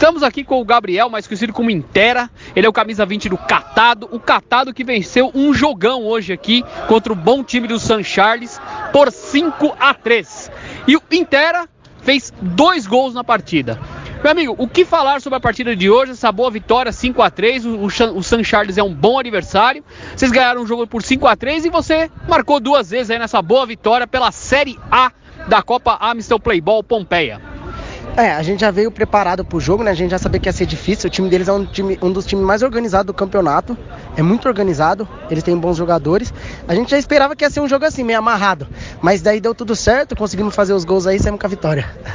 Estamos aqui com o Gabriel, mais conhecido como Intera. Ele é o camisa 20 do Catado. O Catado que venceu um jogão hoje aqui contra o bom time do San Charles por 5 a 3. E o Intera fez dois gols na partida. Meu amigo, o que falar sobre a partida de hoje? Essa boa vitória 5 a 3 o, o San Charles é um bom adversário. Vocês ganharam o jogo por 5 a 3 e você marcou duas vezes aí nessa boa vitória pela Série A da Copa Amstel Playball Pompeia. É, a gente já veio preparado pro jogo, né? A gente já sabia que ia ser difícil. O time deles é um, time, um dos times mais organizados do campeonato. É muito organizado, eles têm bons jogadores. A gente já esperava que ia ser um jogo assim, meio amarrado. Mas daí deu tudo certo, conseguimos fazer os gols aí e saímos com a vitória.